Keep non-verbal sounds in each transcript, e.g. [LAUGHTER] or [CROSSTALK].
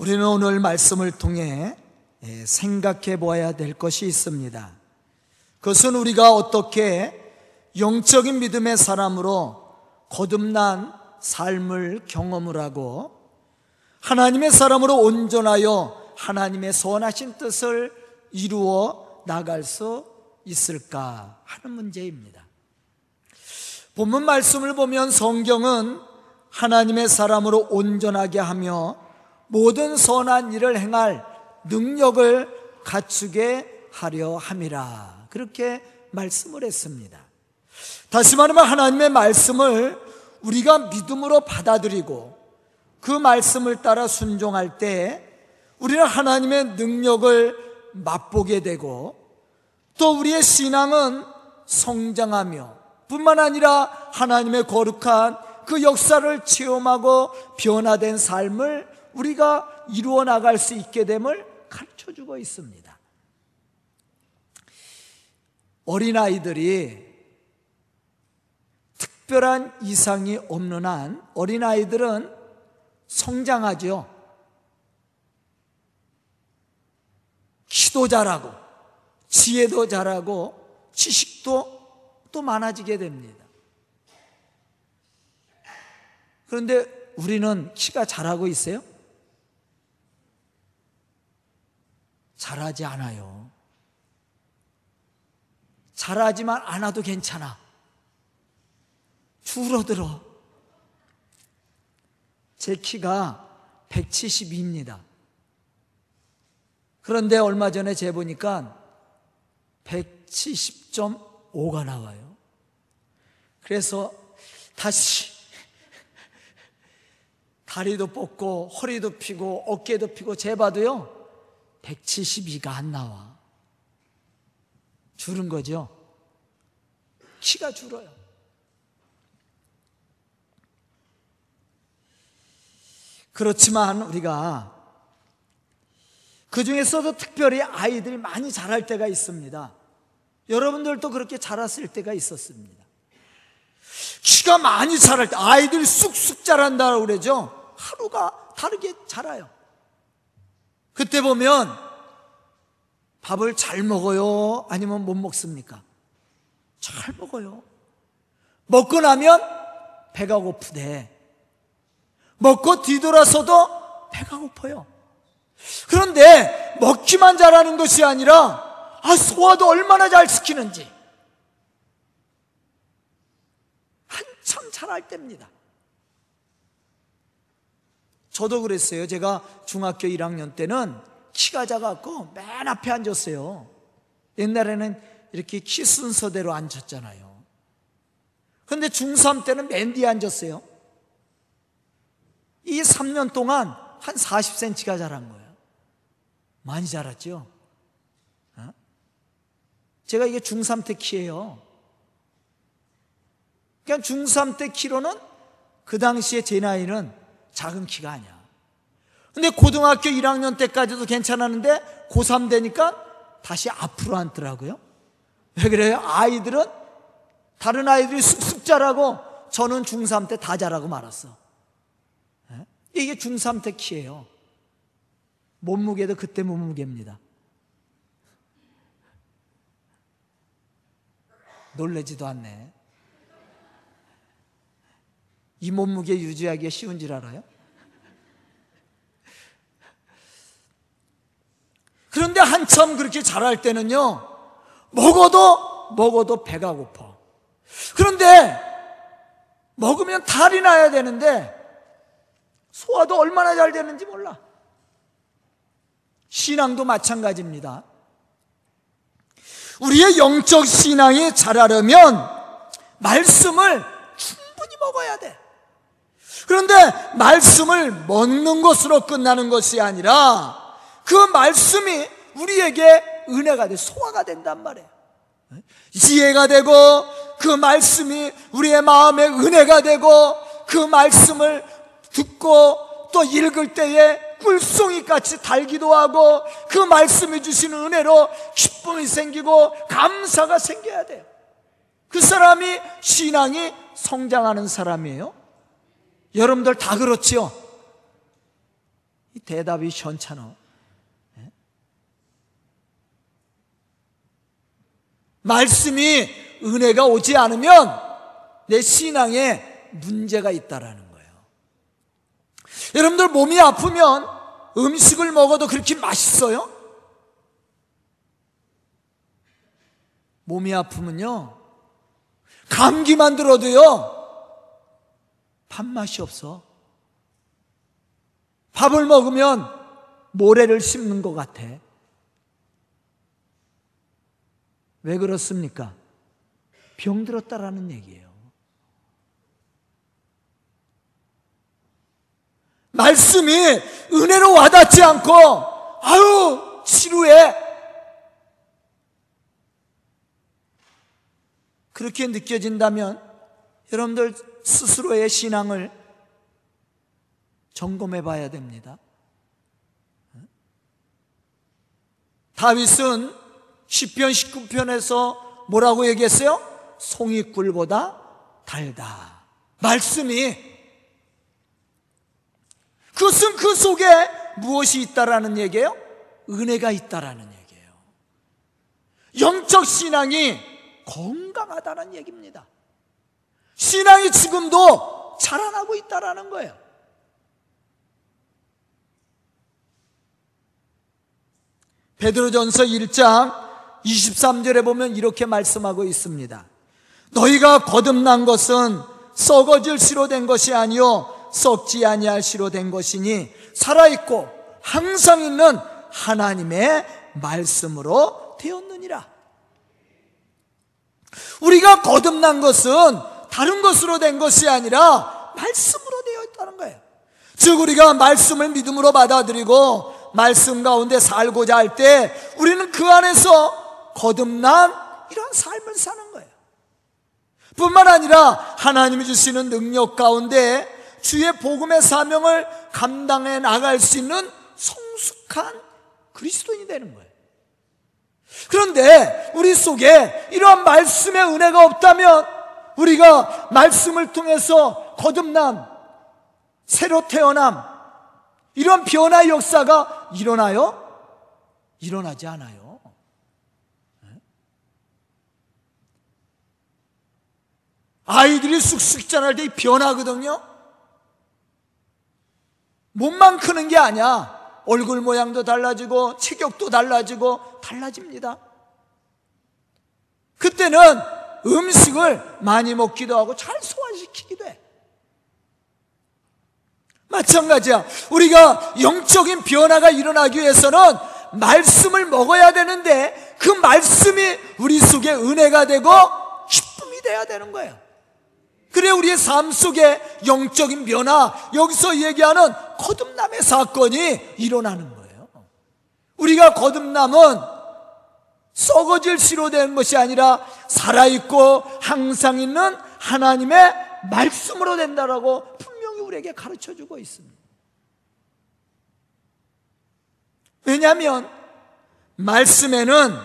우리는 오늘 말씀을 통해 예, 생각해 보아야 될 것이 있습니다. 그것은 우리가 어떻게 영적인 믿음의 사람으로 거듭난 삶을 경험을 하고 하나님의 사람으로 온전하여 하나님의 선하신 뜻을 이루어 나갈 수 있을까 하는 문제입니다. 본문 말씀을 보면 성경은 하나님의 사람으로 온전하게 하며 모든 선한 일을 행할 능력을 갖추게 하려 함이라. 그렇게 말씀을 했습니다. 다시 말하면 하나님의 말씀을 우리가 믿음으로 받아들이고 그 말씀을 따라 순종할 때 우리는 하나님의 능력을 맛보게 되고 또 우리의 신앙은 성장하며 뿐만 아니라 하나님의 거룩한 그 역사를 체험하고 변화된 삶을 우리가 이루어 나갈 수 있게 됨을 가르쳐 주고 있습니다. 어린아이들이 특별한 이상이 없는 한 어린아이들은 성장하죠. 키도 자라고, 지혜도 자라고, 지식도 또 많아지게 됩니다. 그런데 우리는 키가 자라고 있어요? 잘하지 않아요. 잘하지만 않아도 괜찮아. 줄어들어. 제 키가 172입니다. 그런데 얼마 전에 재보니까 170.5가 나와요. 그래서 다시 [LAUGHS] 다리도 뻗고 허리도 피고 어깨도 피고 재봐도요. 172가 안 나와. 줄은 거죠. 키가 줄어요. 그렇지만 우리가 그 중에서도 특별히 아이들이 많이 자랄 때가 있습니다. 여러분들도 그렇게 자랐을 때가 있었습니다. 키가 많이 자랄 때 아이들이 쑥쑥 자란다고 그러죠. 하루가 다르게 자라요. 그때 보면 밥을 잘 먹어요? 아니면 못 먹습니까? 잘 먹어요. 먹고 나면 배가 고프대. 먹고 뒤돌아서도 배가 고파요. 그런데 먹기만 잘하는 것이 아니라 아, 소화도 얼마나 잘 시키는지 한참 잘할 때입니다. 저도 그랬어요. 제가 중학교 1학년 때는 키가 작았고 맨 앞에 앉았어요. 옛날에는 이렇게 키 순서대로 앉았잖아요. 근데 중3 때는 맨 뒤에 앉았어요. 이 3년 동안 한 40cm가 자란 거예요. 많이 자랐죠? 어? 제가 이게 중3 때 키예요. 그러니까 중3 때 키로는 그 당시에 제 나이는 작은 키가 아니야. 근데 고등학교 1학년 때까지도 괜찮았는데 고3 되니까 다시 앞으로 앉더라고요. 왜 그래요? 아이들은 다른 아이들이 쑥쑥 자라고 저는 중3 때 다 자라고 말았어. 예? 이게 중3 때 키예요. 몸무게도 그때 몸무게입니다. 놀래지도 않네. 이 몸무게 유지하기가 쉬운 줄 알아요? 그런데 한참 그렇게 자랄 때는요, 먹어도, 먹어도 배가 고파. 그런데, 먹으면 탈이 나야 되는데, 소화도 얼마나 잘 되는지 몰라. 신앙도 마찬가지입니다. 우리의 영적 신앙이 자라려면, 말씀을 충분히 먹어야 돼. 그런데 말씀을 먹는 것으로 끝나는 것이 아니라 그 말씀이 우리에게 은혜가 돼 소화가 된단 말이에요. 이해가 되고 그 말씀이 우리의 마음에 은혜가 되고 그 말씀을 듣고 또 읽을 때에 꿀송이 같이 달기도 하고 그 말씀이 주시는 은혜로 기쁨이 생기고 감사가 생겨야 돼요. 그 사람이 신앙이 성장하는 사람이에요. 여러분들 다 그렇지요? 이 대답이 현찮어. 예? 말씀이 은혜가 오지 않으면 내 신앙에 문제가 있다라는 거예요. 여러분들 몸이 아프면 음식을 먹어도 그렇게 맛있어요? 몸이 아프면요. 감기만 들어도요. 밥맛이 없어. 밥을 먹으면 모래를 씹는 것 같아. 왜 그렇습니까? 병들었다라는 얘기예요. 말씀이 은혜로 와닿지 않고, 아유, 지루해. 그렇게 느껴진다면 여러분들 스스로의 신앙을 점검해 봐야 됩니다. 다윗은 10편 19편에서 뭐라고 얘기했어요? 송이꿀보다 달다. 말씀이 그것은 그 속에 무엇이 있다라는 얘기예요? 은혜가 있다라는 얘기예요. 영적 신앙이 건강하다는 얘기입니다. 신앙이 지금도 자라나고 있다라는 거예요. 베드로전서 1장 23절에 보면 이렇게 말씀하고 있습니다. 너희가 거듭난 것은 썩어질 시로 된 것이 아니요 썩지 아니할 시로 된 것이니 살아 있고 항상 있는 하나님의 말씀으로 되었느니라. 우리가 거듭난 것은 다른 것으로 된 것이 아니라 말씀으로 되어 있다는 거예요. 즉 우리가 말씀을 믿음으로 받아들이고 말씀 가운데 살고자 할 때 우리는 그 안에서 거듭난 이런 삶을 사는 거예요. 뿐만 아니라 하나님이 주시는 능력 가운데 주의 복음의 사명을 감당해 나갈 수 있는 성숙한 그리스도인이 되는 거예요. 그런데 우리 속에 이러한 말씀의 은혜가 없다면 우리가 말씀을 통해서 거듭남, 새로 태어남, 이런 변화 역사가 일어나요? 일어나지 않아요. 아이들이 쑥쑥 자랄 때 변하거든요? 몸만 크는 게 아니야. 얼굴 모양도 달라지고 체격도 달라지고 달라집니다. 그때는 음식을 많이 먹기도 하고 잘 소화시키기도 해. 마찬가지야. 우리가 영적인 변화가 일어나기 위해서는 말씀을 먹어야 되는데 그 말씀이 우리 속에 은혜가 되고 기쁨이 돼야 되는 거예요. 그래 우리의 삶 속에 영적인 변화, 여기서 얘기하는 거듭남의 사건이 일어나는 거예요. 우리가 거듭남은 썩어질 시로 된 것이 아니라 살아있고 항상 있는 하나님의 말씀으로 된다라고 분명히 우리에게 가르쳐 주고 있습니다. 왜냐하면 말씀에는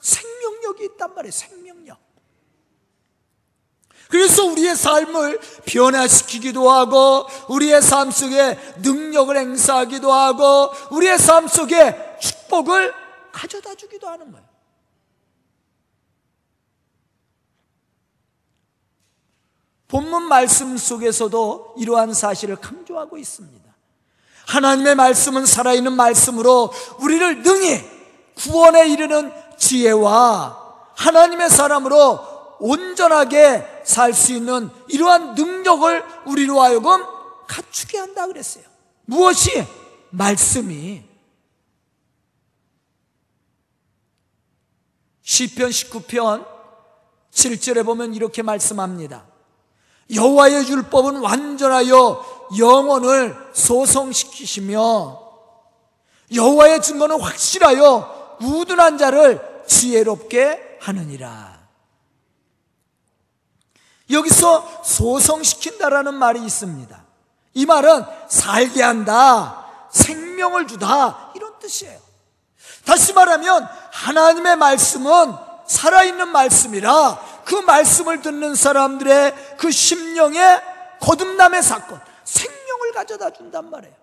생명력이 있단 말이에요. 생명력. 그래서 우리의 삶을 변화시키기도 하고 우리의 삶 속에 능력을 행사하기도 하고 우리의 삶 속에 축복을 가져다 주기도 하는 거예요. 본문 말씀 속에서도 이러한 사실을 강조하고 있습니다. 하나님의 말씀은 살아있는 말씀으로 우리를 능히 구원에 이르는 지혜와 하나님의 사람으로 온전하게 살 수 있는 이러한 능력을 우리로 하여금 갖추게 한다 그랬어요. 무엇이? 말씀이. 시편 19편 7절에 보면 이렇게 말씀합니다. 여호와의 율법은 완전하여 영혼을 소성시키시며 여호와의 증거는 확실하여 우둔한 자를 지혜롭게 하느니라. 여기서 소성시킨다라는 말이 있습니다. 이 말은 살게 한다, 생명을 주다, 이런 뜻이에요. 다시 말하면 하나님의 말씀은 살아있는 말씀이라 그 말씀을 듣는 사람들의 그 심령에 거듭남의 사건, 생명을 가져다 준단 말이에요.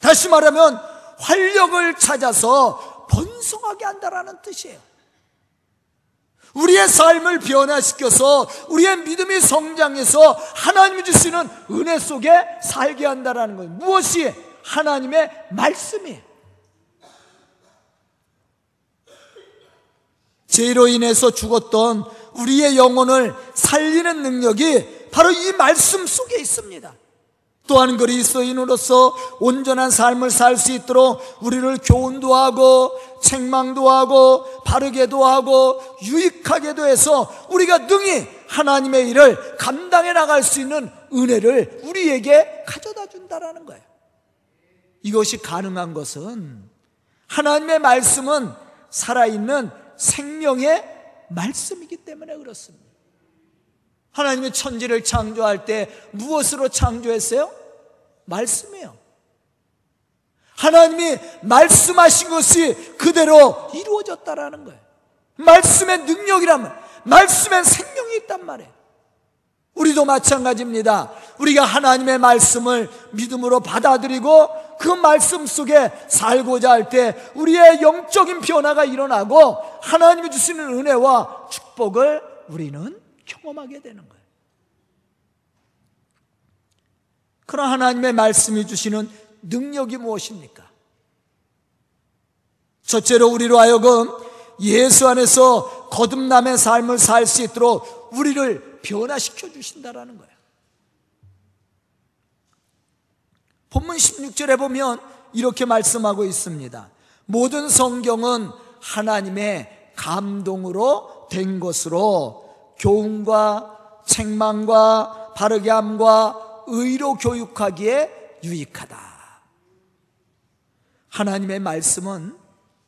다시 말하면 활력을 찾아서 번성하게 한다라는 뜻이에요. 우리의 삶을 변화시켜서 우리의 믿음이 성장해서 하나님이 주시는 은혜 속에 살게 한다라는 거예요. 무엇이 하나님의 말씀이에요. 죄로 인해서 죽었던 우리의 영혼을 살리는 능력이 바로 이 말씀 속에 있습니다. 또한 그리스도인으로서 온전한 삶을 살 수 있도록 우리를 교훈도 하고 책망도 하고 바르게도 하고 유익하게도 해서 우리가 능히 하나님의 일을 감당해 나갈 수 있는 은혜를 우리에게 가져다 준다라는 거예요. 이것이 가능한 것은 하나님의 말씀은 살아있는 생명의 말씀이기 때문에 그렇습니다. 하나님의 천지를 창조할 때 무엇으로 창조했어요? 말씀이에요. 하나님이 말씀하신 것이 그대로 이루어졌다라는 거예요. 말씀의 능력이라면 말씀의 생명이 있단 말이에요. 우리도 마찬가지입니다. 우리가 하나님의 말씀을 믿음으로 받아들이고 그 말씀 속에 살고자 할 때 우리의 영적인 변화가 일어나고 하나님이 주시는 은혜와 축복을 우리는 경험하게 되는 거예요. 그러나 하나님의 말씀이 주시는 능력이 무엇입니까? 첫째로 우리로 하여금 예수 안에서 거듭남의 삶을 살 수 있도록 우리를 변화시켜 주신다라는 거예요. 본문 16절에 보면 이렇게 말씀하고 있습니다. 모든 성경은 하나님의 감동으로 된 것으로 교훈과 책망과 바르게 함과 의로 교육하기에 유익하다. 하나님의 말씀은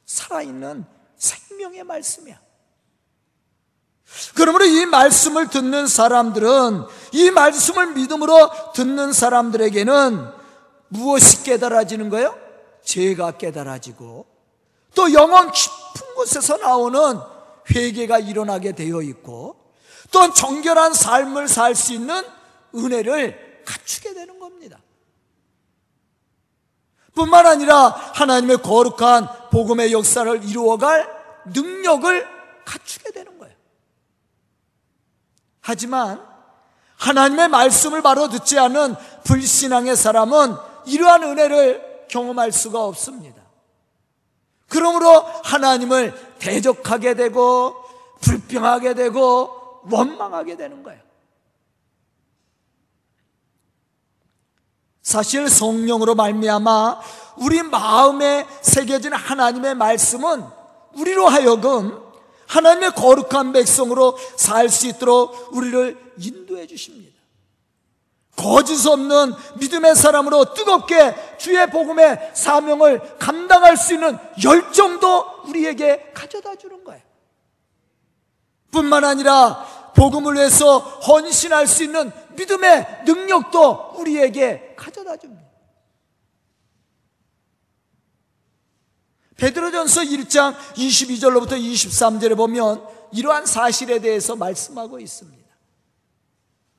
살아있는 생명의 말씀이야. 그러므로 이 말씀을 듣는 사람들은 이 말씀을 믿음으로 듣는 사람들에게는 무엇이 깨달아지는 거예요? 죄가 깨달아지고 또 영원 깊은 곳에서 나오는 회개가 일어나게 되어 있고 또 정결한 삶을 살 수 있는 은혜를 갖추게 되는 겁니다. 뿐만 아니라 하나님의 거룩한 복음의 역사를 이루어갈 능력을 갖추게 되는. 하지만 하나님의 말씀을 바로 듣지 않은 불신앙의 사람은 이러한 은혜를 경험할 수가 없습니다. 그러므로 하나님을 대적하게 되고 불평하게 되고 원망하게 되는 거예요. 사실 성령으로 말미암아 우리 마음에 새겨진 하나님의 말씀은 우리로 하여금 하나님의 거룩한 백성으로 살 수 있도록 우리를 인도해 주십니다. 거짓 없는 믿음의 사람으로 뜨겁게 주의 복음의 사명을 감당할 수 있는 열정도 우리에게 가져다 주는 거예요. 뿐만 아니라 복음을 위해서 헌신할 수 있는 믿음의 능력도 우리에게 가져다 줍니다. 베드로전서 1장 22절로부터 23절에 보면 이러한 사실에 대해서 말씀하고 있습니다.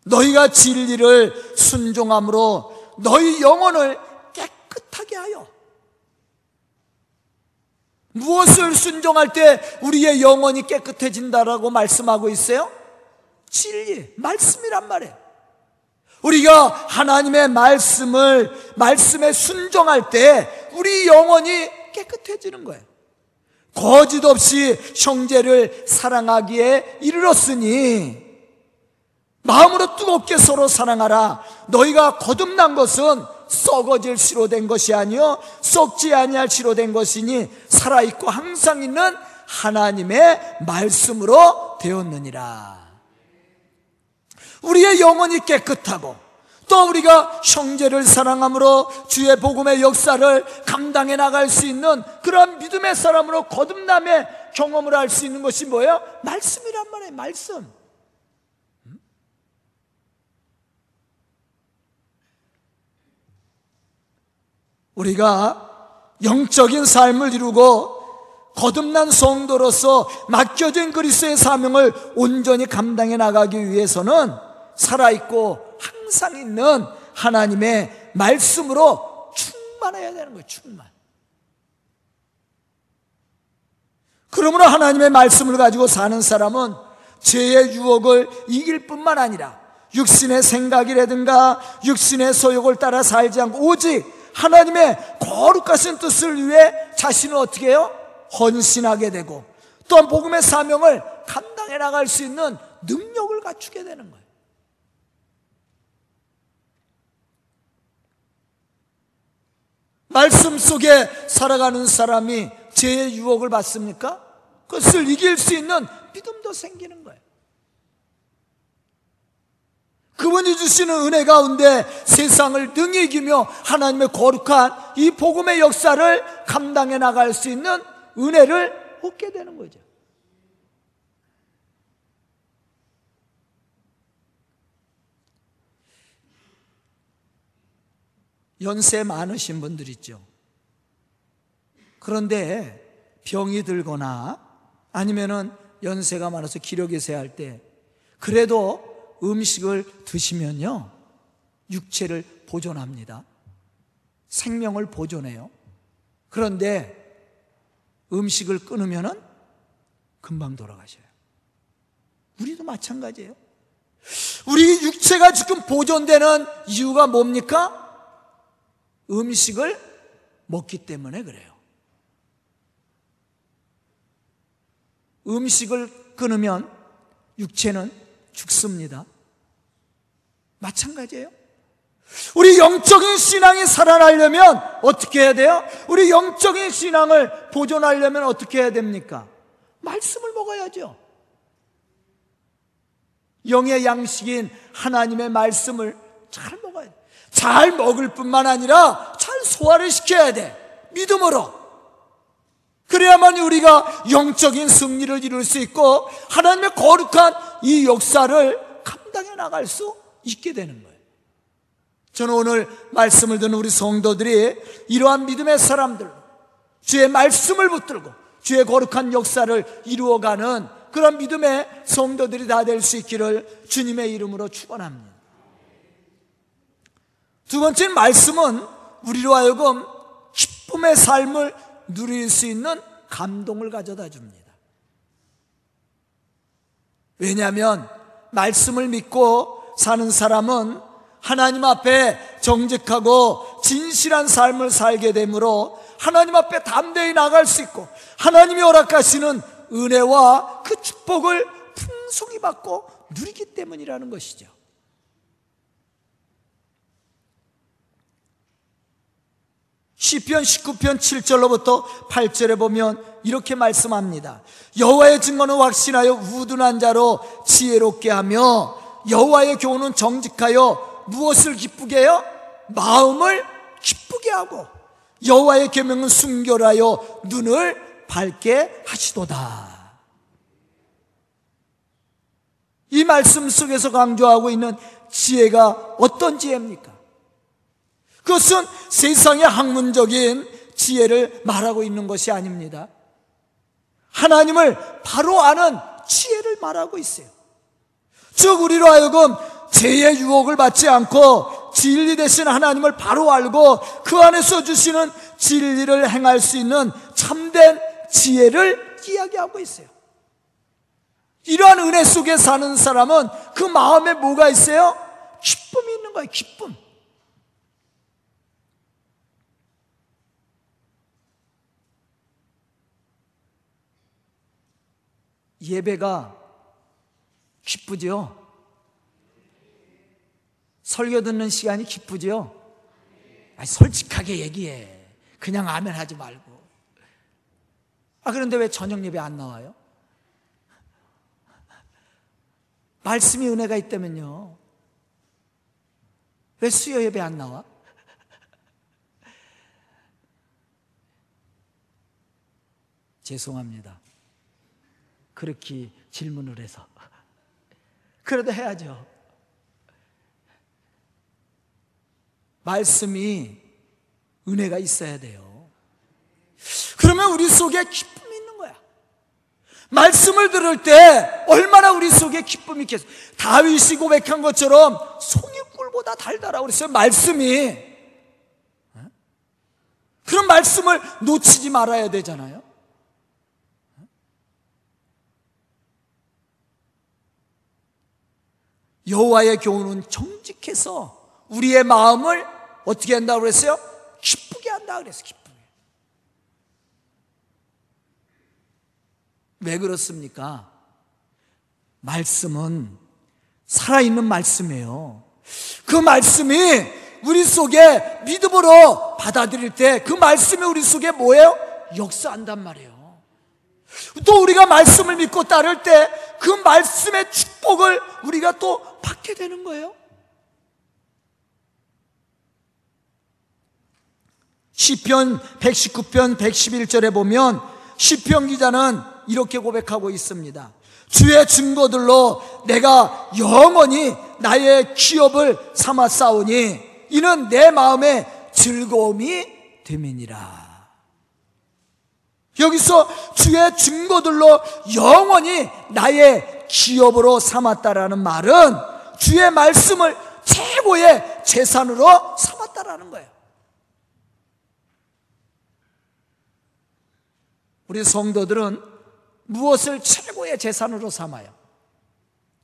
너희가 진리를 순종함으로 너희 영혼을 깨끗하게 하여 무엇을 순종할 때 우리의 영혼이 깨끗해진다라고 말씀하고 있어요? 진리, 말씀이란 말이에요. 우리가 하나님의 말씀을, 말씀에 순종할 때 우리 영혼이 깨끗해지는 거예요. 거짓 없이 형제를 사랑하기에 이르렀으니 마음으로 뜨겁게 서로 사랑하라. 너희가 거듭난 것은 썩어질 시로 된 것이 아니요 썩지 아니할 시로 된 것이니 살아 있고 항상 있는 하나님의 말씀으로 되었느니라. 우리의 영혼이 깨끗하고 또 우리가 형제를 사랑함으로 주의 복음의 역사를 감당해 나갈 수 있는 그런 믿음의 사람으로 거듭남의 경험을 할 수 있는 것이 뭐예요? 말씀이란 말이에요, 말씀. 우리가 영적인 삶을 이루고 거듭난 성도로서 맡겨진 그리스의 사명을 온전히 감당해 나가기 위해서는 살아있고 항상 있는 하나님의 말씀으로 충만해야 되는 거예요. 충만. 그러므로 하나님의 말씀을 가지고 사는 사람은 죄의 유혹을 이길 뿐만 아니라 육신의 생각이라든가 육신의 소욕을 따라 살지 않고 오직 하나님의 거룩하신 뜻을 위해 자신을 어떻게 해요? 헌신하게 되고 또한 복음의 사명을 감당해 나갈 수 있는 능력을 갖추게 되는 거예요. 말씀 속에 살아가는 사람이 죄의 유혹을 받습니까? 그것을 이길 수 있는 믿음도 생기는 거예요. 그분이 주시는 은혜 가운데 세상을 능히 이기며 하나님의 거룩한 이 복음의 역사를 감당해 나갈 수 있는 은혜를 얻게 되는 거죠. 연세 많으신 분들 있죠. 그런데 병이 들거나 아니면은 연세가 많아서 기력이 세할 때 그래도 음식을 드시면요. 육체를 보존합니다. 생명을 보존해요. 그런데 음식을 끊으면은 금방 돌아가셔요. 우리도 마찬가지예요. 우리 육체가 지금 보존되는 이유가 뭡니까? 음식을 먹기 때문에 그래요. 음식을 끊으면 육체는 죽습니다. 마찬가지예요. 우리 영적인 신앙이 살아나려면 어떻게 해야 돼요? 우리 영적인 신앙을 보존하려면 어떻게 해야 됩니까? 말씀을 먹어야죠. 영의 양식인 하나님의 말씀을 잘 먹어야 돼. 잘 먹을 뿐만 아니라 잘 소화를 시켜야 돼. 믿음으로. 그래야만 우리가 영적인 승리를 이룰 수 있고 하나님의 거룩한 이 역사를 감당해 나갈 수 있게 되는 거예요. 저는 오늘 말씀을 듣는 우리 성도들이 이러한 믿음의 사람들, 주의 말씀을 붙들고 주의 거룩한 역사를 이루어가는 그런 믿음의 성도들이 다 될 수 있기를 주님의 이름으로 축원합니다. 두 번째는 말씀은 우리로 하여금 기쁨의 삶을 누릴 수 있는 감동을 가져다 줍니다. 왜냐하면 말씀을 믿고 사는 사람은 하나님 앞에 정직하고 진실한 삶을 살게 되므로 하나님 앞에 담대히 나갈 수 있고 하나님이 허락하시는 은혜와 그 축복을 풍성히 받고 누리기 때문이라는 것이죠. 시편 19편 7절로부터 8절에 보면 이렇게 말씀합니다. 여호와의 증거는 확신하여 우둔한 자로 지혜롭게 하며 여호와의 교훈은 정직하여 무엇을 기쁘게 해요? 마음을 기쁘게 하고 여호와의 계명은 순결하여 눈을 밝게 하시도다. 이 말씀 속에서 강조하고 있는 지혜가 어떤 지혜입니까? 그것은 세상의 학문적인 지혜를 말하고 있는 것이 아닙니다. 하나님을 바로 아는 지혜를 말하고 있어요. 즉, 우리로 하여금 죄의 유혹을 받지 않고 진리 대신 하나님을 바로 알고 그 안에서 주시는 진리를 행할 수 있는 참된 지혜를 이야기하고 있어요. 이러한 은혜 속에 사는 사람은 그 마음에 뭐가 있어요? 기쁨이 있는 거예요, 기쁨. 예배가 기쁘죠? 설교 듣는 시간이 기쁘죠? 아니, 솔직하게 얘기해. 그냥 아멘 하지 말고. 아, 그런데 왜 저녁 예배 안 나와요? 말씀이 은혜가 있다면요. 왜 수요 예배 안 나와? [LAUGHS] 죄송합니다. 그렇게 질문을 해서. [LAUGHS] 그래도 해야죠. 말씀이 은혜가 있어야 돼요. 그러면 우리 속에 기쁨이 있는 거야. 말씀을 들을 때 얼마나 우리 속에 기쁨이 있겠어. 다윗이 고백한 것처럼 송이 꿀보다 달달하고 그랬어요. 말씀이. 그런 말씀을 놓치지 말아야 되잖아요. 여호와의 교훈은 정직해서 우리의 마음을 어떻게 한다고 그랬어요? 기쁘게 한다 그랬어요. 기쁘게. 왜 그렇습니까? 말씀은 살아있는 말씀이에요. 그 말씀이 우리 속에 믿음으로 받아들일 때 그 말씀이 우리 속에 뭐예요? 역사한단 말이에요. 또 우리가 말씀을 믿고 따를 때 그 말씀의 축복을 우리가 또 받게 되는 거예요. 시편 119편 111절에 보면 시편 기자는 이렇게 고백하고 있습니다. 주의 증거들로 내가 영원히 나의 기업을 삼아 싸우니 이는 내 마음의 즐거움이 됨이니라. 여기서 주의 증거들로 영원히 나의 기업으로 삼았다라는 말은 주의 말씀을 최고의 재산으로 삼았다라는 거예요. 우리 성도들은 무엇을 최고의 재산으로 삼아요?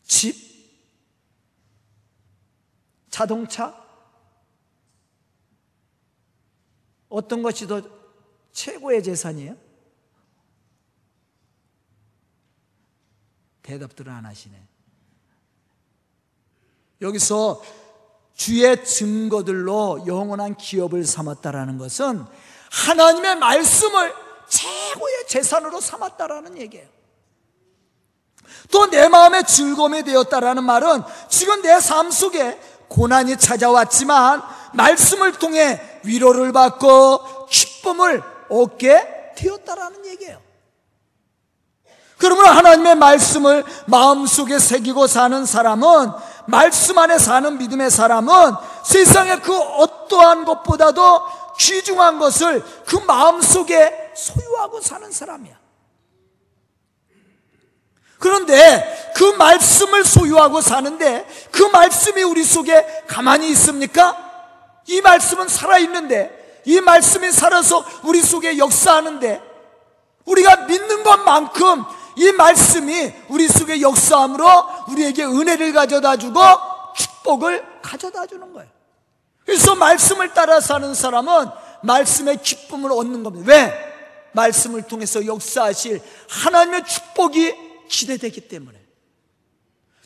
집? 자동차? 어떤 것이 더 최고의 재산이에요? 대답들을 안 하시네. 여기서 주의 증거들로 영원한 기업을 삼았다라는 것은 하나님의 말씀을 최고의 재산으로 삼았다라는 얘기예요. 또 내 마음의 즐거움이 되었다라는 말은 지금 내 삶 속에 고난이 찾아왔지만 말씀을 통해 위로를 받고 기쁨을 얻게 되었다라는 얘기예요. 그러면 하나님의 말씀을 마음속에 새기고 사는 사람은 말씀 안에 사는 믿음의 사람은 세상의 그 어떠한 것보다도 귀중한 것을 그 마음속에 소유하고 사는 사람이야. 그런데 그 말씀을 소유하고 사는데 그 말씀이 우리 속에 가만히 있습니까? 이 말씀은 살아있는데 이 말씀이 살아서 우리 속에 역사하는데 우리가 믿는 것만큼 이 말씀이 우리 속에 역사함으로 우리에게 은혜를 가져다 주고 축복을 가져다 주는 거예요. 그래서 말씀을 따라 사는 사람은 말씀의 기쁨을 얻는 겁니다. 왜? 말씀을 통해서 역사하실 하나님의 축복이 기대되기 때문에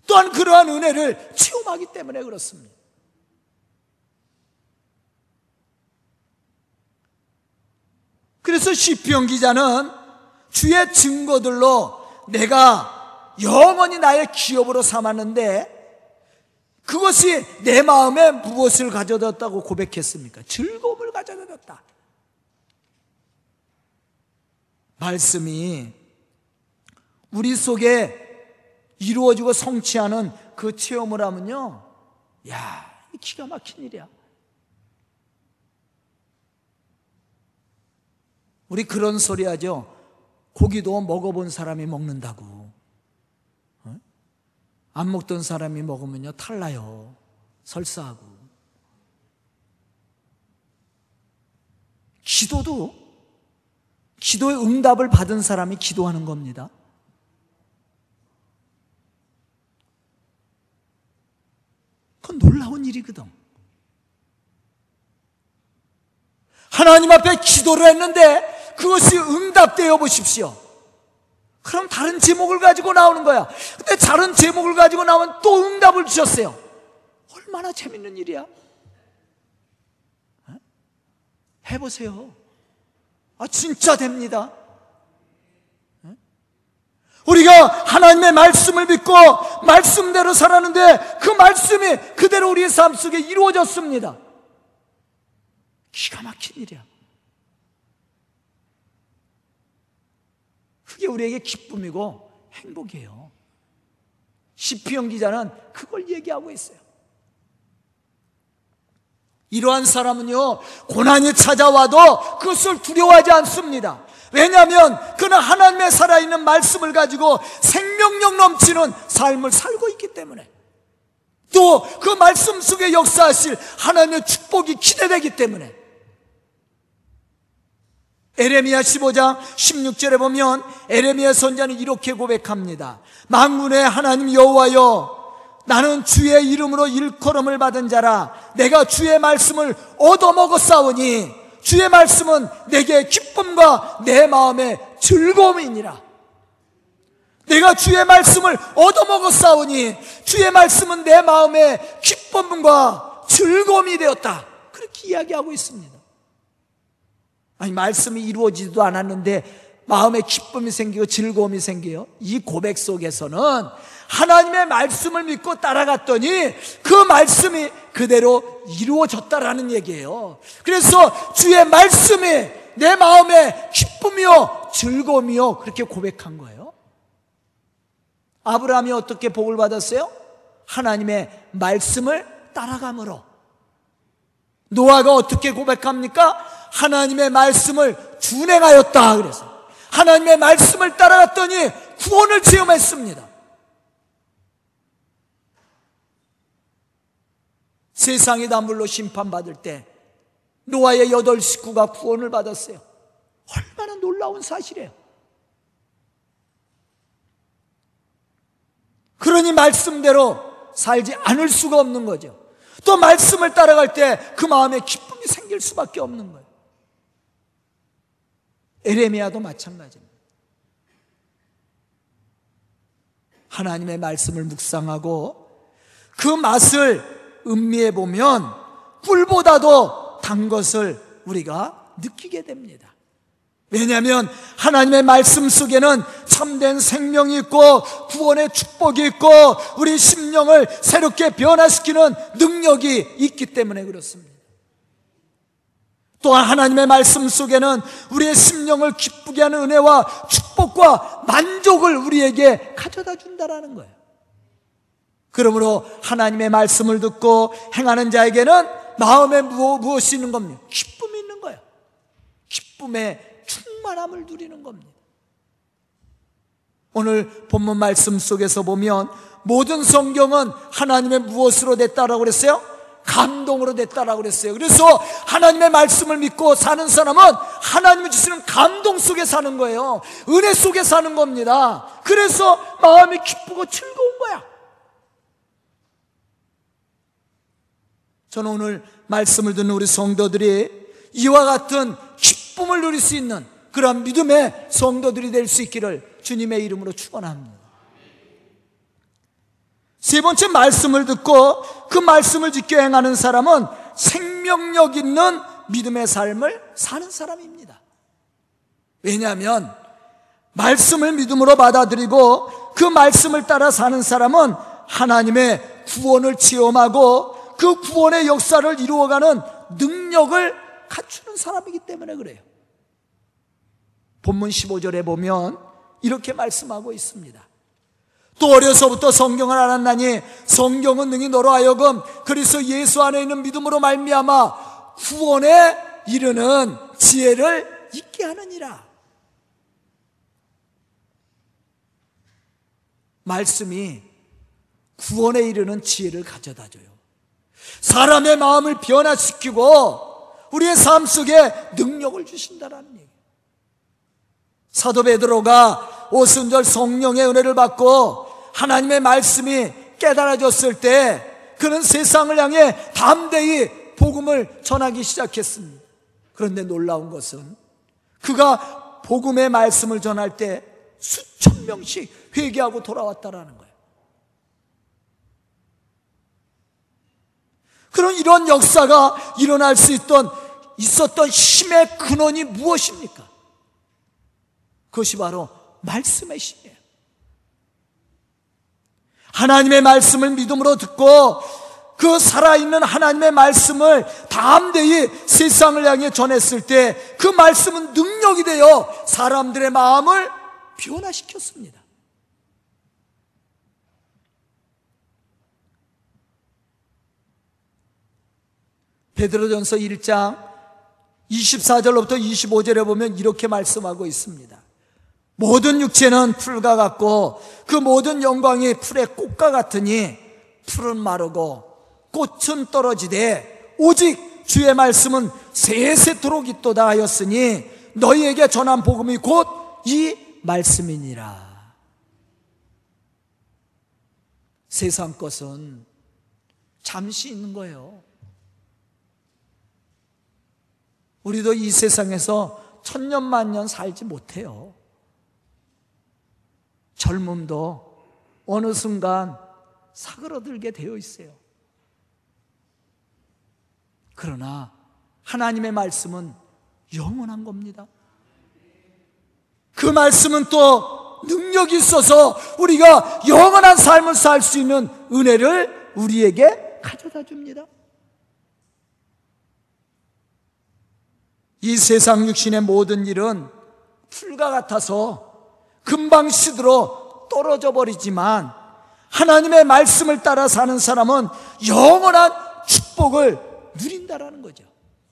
또한 그러한 은혜를 체험하기 때문에 그렇습니다. 그래서 시편 기자는 주의 증거들로 내가 영원히 나의 기업으로 삼았는데 그것이 내 마음에 무엇을 가져다 줬다고 고백했습니까? 즐거움을 가져다 줬다. 말씀이 우리 속에 이루어지고 성취하는 그 체험을 하면요. 야, 기가 막힌 일이야. 우리 그런 소리 하죠. 고기도 먹어본 사람이 먹는다고. 어? 안 먹던 사람이 먹으면요, 탈나요. 설사하고. 기도도 기도의 응답을 받은 사람이 기도하는 겁니다. 그건 놀라운 일이거든. 하나님 앞에 기도를 했는데 그것이 응답되어 보십시오. 그럼 다른 제목을 가지고 나오는 거야. 근데 다른 제목을 가지고 나오면 또 응답을 주셨어요. 얼마나 재밌는 일이야. 해보세요. 아, 진짜 됩니다. 우리가 하나님의 말씀을 믿고 말씀대로 살았는데 그 말씀이 그대로 우리의 삶 속에 이루어졌습니다. 기가 막힌 일이야. 그게 우리에게 기쁨이고 행복이에요. 시피형 기자는 그걸 얘기하고 있어요. 이러한 사람은요, 고난이 찾아와도 그것을 두려워하지 않습니다. 왜냐하면 그는 하나님의 살아있는 말씀을 가지고 생명력 넘치는 삶을 살고 있기 때문에 또 그 말씀 속에 역사하실 하나님의 축복이 기대되기 때문에 에레미야 15장 16절에 보면 에레미야 선자는 이렇게 고백합니다. 만군의 하나님 여호와여 나는 주의 이름으로 일컬음을 받은 자라. 내가 주의 말씀을 얻어먹었사오니 주의 말씀은 내게 기쁨과 내 마음의 즐거움이니라. 내가 주의 말씀을 얻어먹었사오니 주의 말씀은 내 마음의 기쁨과 즐거움이 되었다. 그렇게 이야기하고 있습니다 아니 말씀이 이루어지지도 않았는데 마음에 기쁨이 생기고 즐거움이 생겨요 이 고백 속에서는 하나님의 말씀을 믿고 따라갔더니 그 말씀이 그대로 이루어졌다라는 얘기예요. 그래서 주의 말씀이 내 마음에 기쁨이요, 즐거움이요, 그렇게 고백한 거예요. 아브라함이 어떻게 복을 받았어요? 하나님의 말씀을 따라감으로. 노아가 어떻게 고백합니까? 하나님의 말씀을 준행하였다. 그래서 하나님의 말씀을 따라갔더니 구원을 체험했습니다. 세상이 단물로 심판받을 때 노아의 여덟 식구가 구원을 받았어요. 얼마나 놀라운 사실이에요. 그러니 말씀대로 살지 않을 수가 없는 거죠. 또 말씀을 따라갈 때 그 마음에 기쁨이 생길 수밖에 없는 거예요. 에레미야도 마찬가지입니다. 하나님의 말씀을 묵상하고 그 맛을 음미해 보면 꿀보다도 단 것을 우리가 느끼게 됩니다. 왜냐하면 하나님의 말씀 속에는 참된 생명이 있고 구원의 축복이 있고 우리 심령을 새롭게 변화시키는 능력이 있기 때문에 그렇습니다. 또한 하나님의 말씀 속에는 우리의 심령을 기쁘게 하는 은혜와 축복과 만족을 우리에게 가져다 준다라는 거예요. 그러므로 하나님의 말씀을 듣고 행하는 자에게는 마음에 무엇이 있는 겁니까? 기쁨이 있는 거예요. 기쁨의 충만함을 누리는 겁니다. 오늘 본문 말씀 속에서 보면 모든 성경은 하나님의 무엇으로 됐다라고 그랬어요? 감동으로 됐다라고 그랬어요. 그래서 하나님의 말씀을 믿고 사는 사람은 하나님이 주시는 감동 속에 사는 거예요. 은혜 속에 사는 겁니다. 그래서 마음이 기쁘고 즐거운 거야. 저는 오늘 말씀을 듣는 우리 성도들이 이와 같은 기쁨을 누릴 수 있는 그런 믿음의 성도들이 될 수 있기를 주님의 이름으로 축원합니다. 세 번째 말씀을 듣고 그 말씀을 지켜 행하는 사람은 생명력 있는 믿음의 삶을 사는 사람입니다. 왜냐하면 말씀을 믿음으로 받아들이고 그 말씀을 따라 사는 사람은 하나님의 구원을 체험하고 그 구원의 역사를 이루어가는 능력을 갖추는 사람이기 때문에 그래요. 본문 15절에 보면 이렇게 말씀하고 있습니다. 또 어려서부터 성경을 알았나니 성경은 능히 너로 하여금 그리스도 예수 안에 있는 믿음으로 말미암아 구원에 이르는 지혜를 있게 하느니라. 말씀이 구원에 이르는 지혜를 가져다 줘요. 사람의 마음을 변화시키고 우리의 삶 속에 능력을 주신다라는 얘기. 사도 베드로가 오순절 성령의 은혜를 받고 하나님의 말씀이 깨달아졌을 때 그는 세상을 향해 담대히 복음을 전하기 시작했습니다. 그런데 놀라운 것은 그가 복음의 말씀을 전할 때 수천 명씩 회개하고 돌아왔다라는 거예요. 그런 이런 역사가 일어날 수 있던 있었던 힘의 근원이 무엇입니까? 그것이 바로 말씀의 힘이에요. 하나님의 말씀을 믿음으로 듣고 그 살아있는 하나님의 말씀을 담대히 세상을 향해 전했을 때 그 말씀은 능력이 되어 사람들의 마음을 변화시켰습니다. 베드로전서 1장 24절로부터 25절에 보면 이렇게 말씀하고 있습니다. 모든 육체는 풀과 같고 그 모든 영광이 풀의 꽃과 같으니 풀은 마르고 꽃은 떨어지되 오직 주의 말씀은 세세토록 있도다 하였으니 너희에게 전한 복음이 곧 이 말씀이니라. 세상 것은 잠시 있는 거예요. 우리도 이 세상에서 천년만년 살지 못해요. 젊음도 어느 순간 사그러들게 되어 있어요. 그러나 하나님의 말씀은 영원한 겁니다. 그 말씀은 또 능력이 있어서 우리가 영원한 삶을 살 수 있는 은혜를 우리에게 가져다 줍니다. 이 세상 육신의 모든 일은 풀과 같아서 금방 시들어 떨어져 버리지만 하나님의 말씀을 따라 사는 사람은 영원한 축복을 누린다라는 거죠.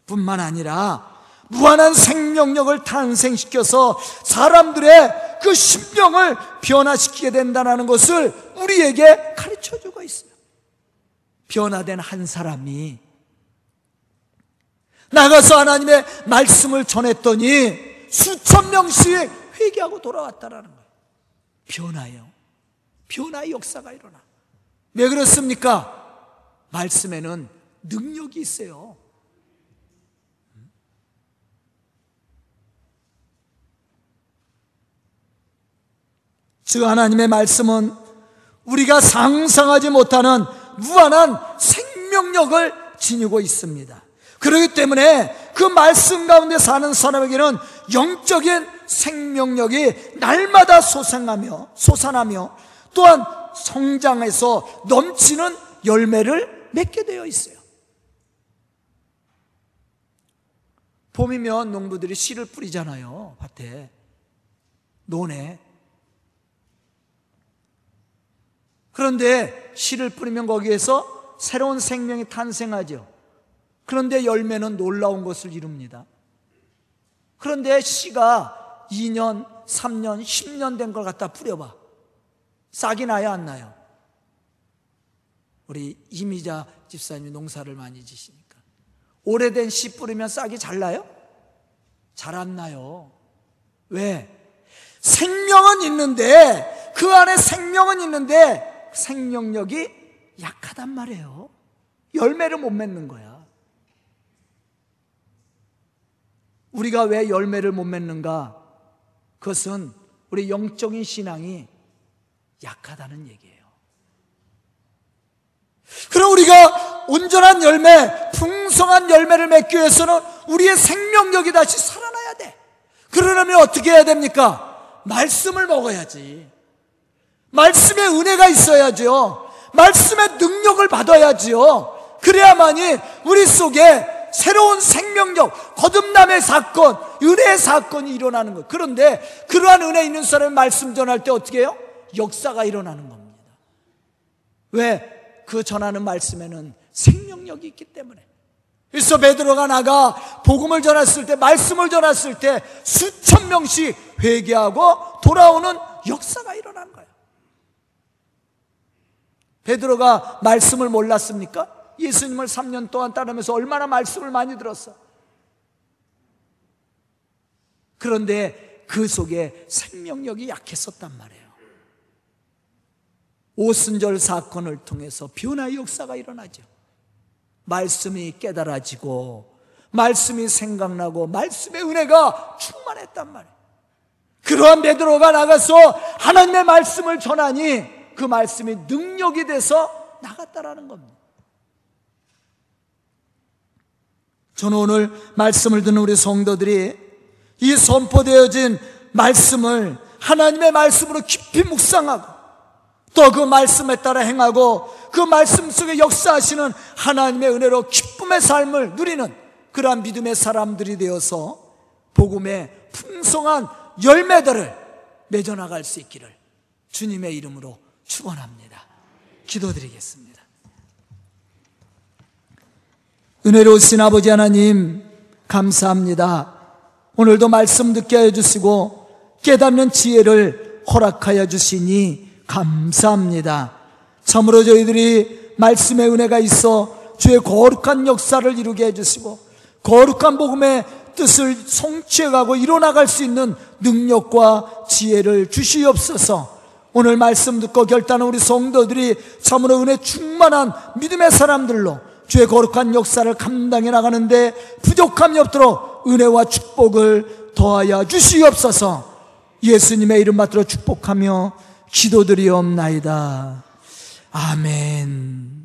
뿐만 아니라 무한한 생명력을 탄생시켜서 사람들의 그 심령을 변화시키게 된다는 것을 우리에게 가르쳐 주고 있어요. 변화된 한 사람이 나가서 하나님의 말씀을 전했더니 수천 명씩 회개하고 돌아왔다라는 거예요. 변화요. 변화의 역사가 일어나. 왜 그렇습니까? 말씀에는 능력이 있어요. 즉 하나님의 말씀은 우리가 상상하지 못하는 무한한 생명력을 지니고 있습니다. 그렇기 때문에 그 말씀 가운데 사는 사람에게는 영적인 생명력이 날마다 솟아나며 솟아나며 또한 성장해서 넘치는 열매를 맺게 되어 있어요. 봄이면 농부들이 씨를 뿌리잖아요. 밭에. 논에. 그런데 씨를 뿌리면 거기에서 새로운 생명이 탄생하죠. 그런데 열매는 놀라운 것을 이룹니다. 그런데 씨가 2년, 3년, 10년 된 걸 갖다 뿌려봐. 싹이 나요, 안 나요? 우리 이미자 집사님이 농사를 많이 지시니까. 오래된 씨 뿌리면 싹이 잘 나요? 잘 안 나요. 왜? 생명은 있는데, 그 안에 생명은 있는데, 생명력이 약하단 말이에요. 열매를 못 맺는 거야. 우리가 왜 열매를 못 맺는가? 그것은 우리 영적인 신앙이 약하다는 얘기예요. 그럼 우리가 온전한 열매, 풍성한 열매를 맺기 위해서는 우리의 생명력이 다시 살아나야 돼. 그러려면 어떻게 해야 됩니까? 말씀을 먹어야지. 말씀의 은혜가 있어야죠. 말씀의 능력을 받아야지요. 그래야만이 우리 속에 새로운 생명력, 거듭남의 사건, 은혜의 사건이 일어나는 것. 그런데 그러한 은혜 있는 사람이 말씀 전할 때 어떻게 해요? 역사가 일어나는 겁니다. 왜? 그 전하는 말씀에는 생명력이 있기 때문에. 그래서 베드로가 나가 복음을 전했을 때, 말씀을 전했을 때 수천 명씩 회개하고 돌아오는 역사가 일어난 거예요. 베드로가 말씀을 몰랐습니까? 예수님을 3년 동안 따르면서 얼마나 말씀을 많이 들었어. 그런데 그 속에 생명력이 약했었단 말이에요. 오순절 사건을 통해서 변화의 역사가 일어나죠. 말씀이 깨달아지고, 말씀이 생각나고, 말씀의 은혜가 충만했단 말이에요. 그러한 베드로가 나가서 하나님의 말씀을 전하니 그 말씀이 능력이 돼서 나갔다라는 겁니다. 저는 오늘 말씀을 듣는 우리 성도들이 이 선포되어진 말씀을 하나님의 말씀으로 깊이 묵상하고 또 그 말씀에 따라 행하고 그 말씀 속에 역사하시는 하나님의 은혜로 기쁨의 삶을 누리는 그러한 믿음의 사람들이 되어서 복음의 풍성한 열매들을 맺어나갈 수 있기를 주님의 이름으로 축원합니다. 기도드리겠습니다. 은혜로우신 아버지 하나님 감사합니다. 오늘도 말씀 듣게 해 주시고 깨닫는 지혜를 허락하여 주시니 감사합니다. 참으로 저희들이 말씀의 은혜가 있어 주의 거룩한 역사를 이루게 해 주시고 거룩한 복음의 뜻을 성취해가고 이뤄나갈 수 있는 능력과 지혜를 주시옵소서. 오늘 말씀 듣고 결단한 우리 성도들이 참으로 은혜 충만한 믿음의 사람들로 주의 거룩한 역사를 감당해 나가는데 부족함이 없도록 은혜와 축복을 더하여 주시옵소서. 예수님의 이름 받들어 축복하며 기도드리옵나이다. 아멘.